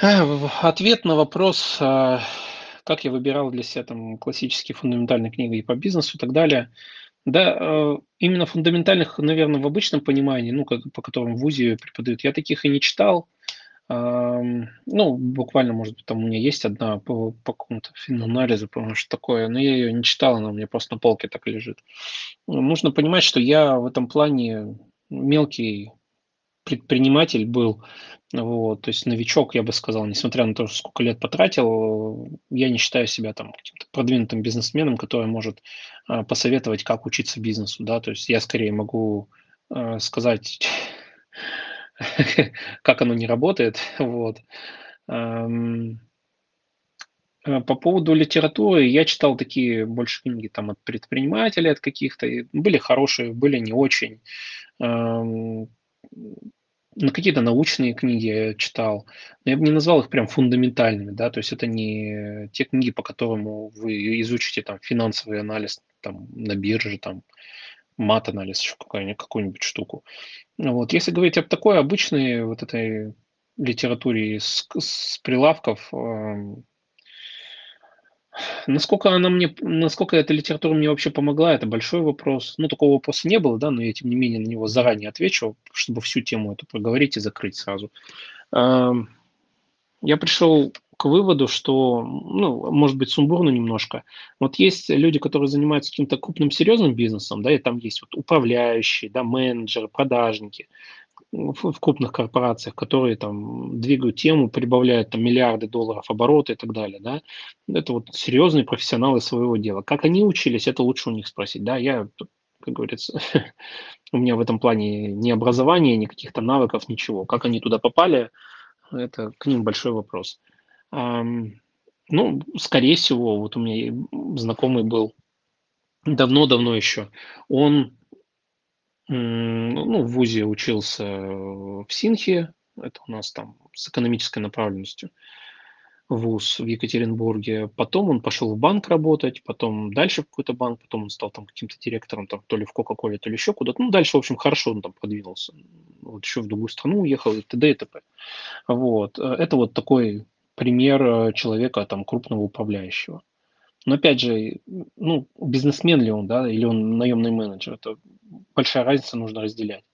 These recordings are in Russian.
Ответ на вопрос, а, как я выбирал для себя там классические фундаментальные книги по бизнесу и так далее. Да, э, именно фундаментальных, наверное, в обычном понимании, ну, как, по которым в ВУЗе преподают, я таких и не читал. Ну, буквально, может быть, там у меня есть одна по, по какому-то финанализу, по-моему, что такое, но я ее не читал, она у меня просто на полке так и лежит. Ну, Нужно понимать, что я в этом плане мелкий предприниматель был, вот, то есть новичок, я бы сказал, несмотря на то, сколько лет потратил, я не считаю себя там каким-то продвинутым бизнесменом, который может а, посоветовать, как учиться бизнесу, да, то есть я скорее могу а, сказать, как оно не работает, вот. А, По поводу литературы, я читал такие больше книги там от предпринимателей, от каких-то, были хорошие, были не очень. Ну, какие-то научные книги я читал, но я бы не назвал их прям фундаментальными, да, то есть это не те книги, по которым вы изучите там финансовый анализ там на бирже, там мат-анализ, еще какую-нибудь, какую-нибудь штуку. Вот. Если говорить об такой обычной вот этой литературе с, с прилавков, эм, Насколько она мне насколько эта литература мне вообще помогла, это большой вопрос. Ну, такого вопроса не было, да, но я, тем не менее, на него заранее отвечу, чтобы всю тему эту проговорить и закрыть сразу. Я пришел к выводу, что, ну, может быть, сумбурно немножко. Вот есть люди, которые занимаются каким-то крупным серьезным бизнесом, да, и там есть вот управляющие, да, менеджеры, продажники в, в крупных корпорациях, которые там двигают тему, прибавляют там миллиарды долларов оборота и так далее, да, это вот серьезные профессионалы своего дела. Как они учились, это лучше у них спросить, да, я, как говорится, у меня в этом плане ни образования, ни каких-то навыков, ничего. Как они туда попали, это к ним большой вопрос. Ну, скорее всего, вот у меня знакомый был давно-давно еще, он ну, в ВУЗе учился в Синхе, это у нас там с экономической направленностью вуз в Екатеринбурге. Потом он пошел в банк работать, потом дальше в какой-то банк, потом он стал там каким-то директором, там, то ли в Кока-Коле, то ли еще куда-то. Ну, дальше, в общем, хорошо он там продвинулся. Вот еще в другую страну уехал и т.д. и т.п. Вот. Э, это вот такой пример э, человека, там, крупного управляющего. Но опять же, ну, бизнесмен ли он, да, или он наемный менеджер, это большая разница, нужно разделять.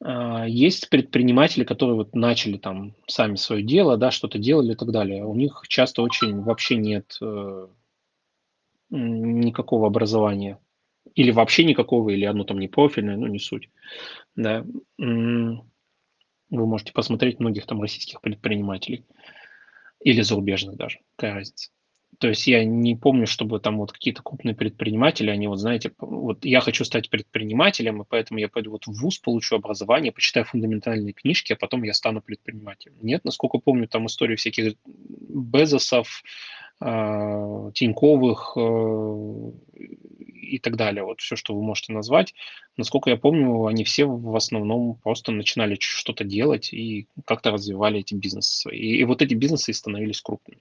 А, есть предприниматели, которые вот начали там сами свое дело, да, что-то делали и так далее. У них часто очень вообще нет э, никакого образования. Или вообще никакого, или одно там не профильное, ну не суть. Да. Вы можете посмотреть многих там российских предпринимателей. Или зарубежных даже. Какая разница. То есть я не помню, чтобы там вот какие-то крупные предприниматели, они вот, знаете, вот я хочу стать предпринимателем, и поэтому я пойду вот в ВУЗ, получу образование, почитаю фундаментальные книжки, а потом я стану предпринимателем. Нет, насколько помню, там истории всяких Безосов, э, Тиньковых э, и так далее, вот все, что вы можете назвать. Насколько я помню, они все в основном просто начинали что-то делать и как-то развивали эти бизнесы. И, и вот эти бизнесы становились крупными.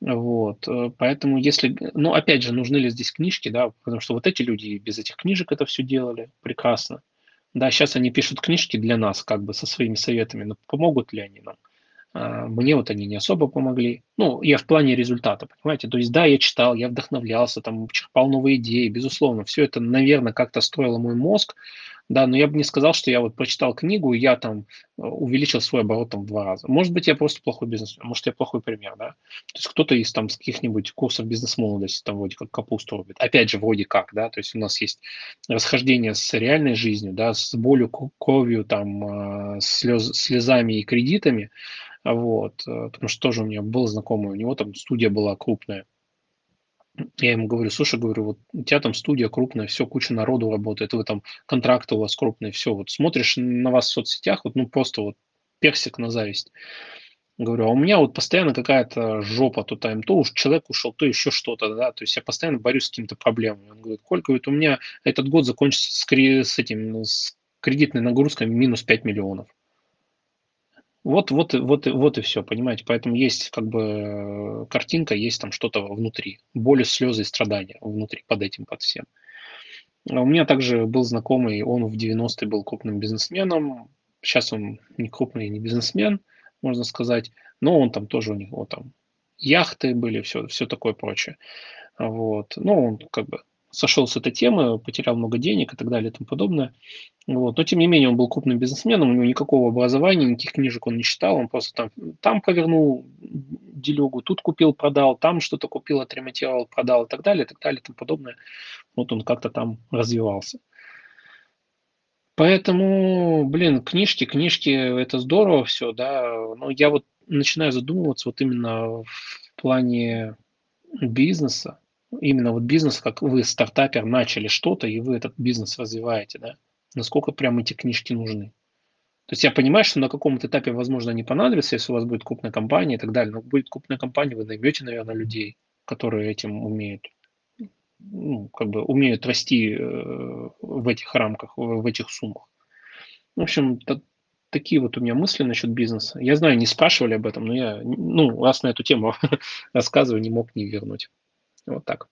Вот, э, поэтому если, ну, опять же, нужны ли здесь книжки, да, потому что вот эти люди без этих книжек это все делали прекрасно. Да, сейчас они пишут книжки для нас, как бы со своими советами, но помогут ли они нам? А, мне вот они не особо помогли. Ну, я в плане результата, понимаете? То есть, да, я читал, я вдохновлялся, там, черпал новые идеи, безусловно. Все это, наверное, как-то строило мой мозг, да, но я бы не сказал, что я вот прочитал книгу, и я там э, увеличил свой оборот там в два раза. Может быть, я просто плохой бизнесмен, может, я плохой пример, да. То есть кто-то из там каких-нибудь курсов бизнес-молодости, там вроде как капусту рубит. Опять же, вроде как, да, то есть у нас есть расхождение с реальной жизнью, да, с болью, кровью, там, э, слез, слезами и кредитами, вот, э, потому что тоже у меня был знакомый, у него там студия была крупная, я ему говорю, слушай, говорю, вот у тебя там студия крупная, все, куча народу работает, вы там контракты у вас крупные, все, вот смотришь на вас в соцсетях, вот ну просто вот персик на зависть. Говорю, а у меня вот постоянно какая-то жопа, то там, то уж человек ушел, то еще что-то, да, то есть я постоянно борюсь с какими-то проблемами. Он говорит, Коль, говорит, у меня этот год закончится с, с этим, с кредитной нагрузкой минус 5 миллионов. Вот, вот, вот, вот и все, понимаете. Поэтому есть как бы э, картинка, есть там что-то внутри. Боли, слезы и страдания внутри, под этим, под всем. А у меня также был знакомый, он в 90-е был крупным бизнесменом. Сейчас он не крупный, не бизнесмен, можно сказать. но он там тоже у него там яхты были, все, все такое прочее. Вот. Ну, он как бы сошел с этой темы, потерял много денег и так далее и тому подобное. Вот. Но, тем не менее, он был крупным бизнесменом, у него никакого образования, никаких книжек он не читал, он просто там, там повернул делюгу, тут купил, продал, там что-то купил, отремонтировал, продал и так далее, и так далее и тому подобное. Вот он как-то там развивался. Поэтому, блин, книжки, книжки, это здорово все, да, но я вот начинаю задумываться вот именно в плане бизнеса, именно вот бизнес, как вы, стартапер, начали что-то, и вы этот бизнес развиваете, да, насколько прям эти книжки нужны. То есть я понимаю, что на каком-то этапе, возможно, они понадобятся, если у вас будет крупная компания и так далее, но будет крупная компания, вы наймете, наверное, людей, которые этим умеют, ну, как бы умеют расти э, в этих рамках, в этих суммах. В общем, такие вот у меня мысли насчет бизнеса. Я знаю, не спрашивали об этом, но я, ну, раз на эту тему рассказываю, не мог не вернуть. Вот так.